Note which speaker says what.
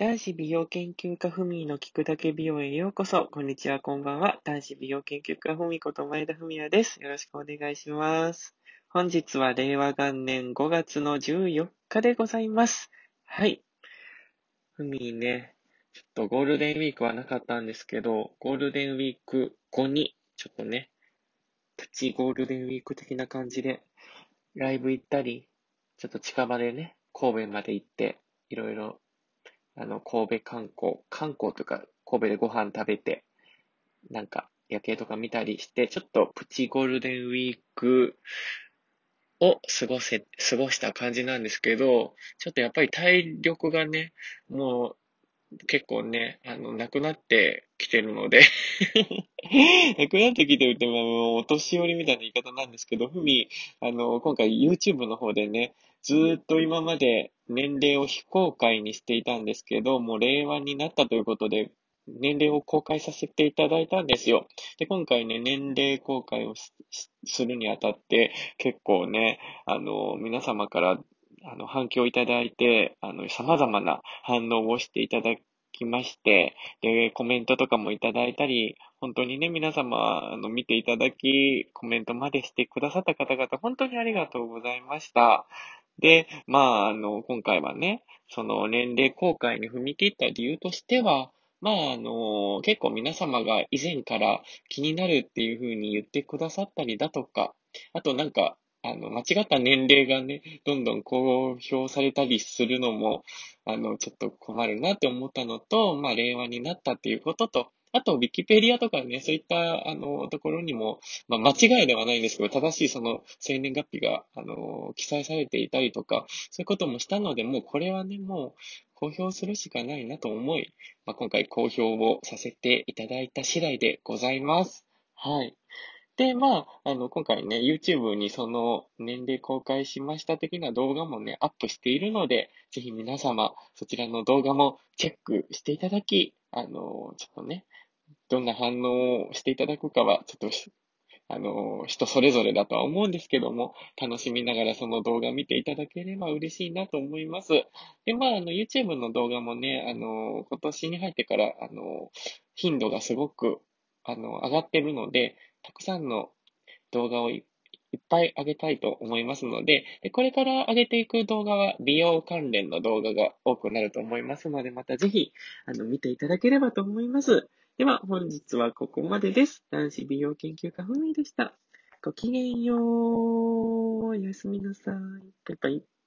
Speaker 1: 男子美容研究家ふみの聞くだけ美容へようこそ。こんにちは、こんばんは。男子美容研究家ふみこと前田文也です。よろしくお願いします。本日は令和元年5月の14日でございます。はい。ふみね、ちょっとゴールデンウィークはなかったんですけど、ゴールデンウィーク後に、ちょっとね、プチゴールデンウィーク的な感じで、ライブ行ったり、ちょっと近場でね、神戸まで行って、いろいろあの、神戸観光、観光とか、神戸でご飯食べて、なんか、夜景とか見たりして、ちょっとプチゴールデンウィークを過ごせ、過ごした感じなんですけど、ちょっとやっぱり体力がね、もう結構ね、あの、なくなってきてるので なくなってきてるって、まあ、もうお年寄りみたいな言い方なんですけど、ふみ、あの、今回 YouTube の方でね、ずっと今まで年齢を非公開にしていたんですけど、もう令和になったということで、年齢を公開させていただいたんですよ。で、今回ね、年齢公開をするにあたって、結構ね、あの、皆様から、あの、反響いただいて、あの、様々な反応をしていただきまして、で、コメントとかもいただいたり、本当にね、皆様、あの、見ていただき、コメントまでしてくださった方々、本当にありがとうございました。で、まあ、あの、今回はね、その年齢公開に踏み切った理由としては、まあ、あの、結構皆様が以前から気になるっていうふうに言ってくださったりだとか、あとなんか、あの、間違った年齢がね、どんどん公表されたりするのも、あの、ちょっと困るなって思ったのと、まあ、令和になったっていうことと、あと、ウィキペディアとかね、そういった、あの、ところにも、まあ、間違いではないんですけど、正しいその、生年月日が、あの、記載されていたりとか、そういうこともしたので、もうこれはね、もう、公表するしかないなと思い、まあ、今回公表をさせていただいた次第でございます。はい。で、まあ、あの、今回ね、YouTube にその年齢公開しました的な動画もね、アップしているので、ぜひ皆様、そちらの動画もチェックしていただき、あの、ちょっとね、どんな反応をしていただくかは、ちょっと、あの、人それぞれだとは思うんですけども、楽しみながらその動画見ていただければ嬉しいなと思います。で、まあ、あの、YouTube の動画もね、あの、今年に入ってから、あの、頻度がすごく、あの、上がってるので、たくさんの動画をいっぱい上げたいと思いますのでで、これから上げていく動画は美容関連の動画が多くなると思いますので、またぜひ、あの、見ていただければと思います。では、本日はここまでです。男子美容研究家ふみでした。ごきげんよう。おやすみなさい。バイバイ。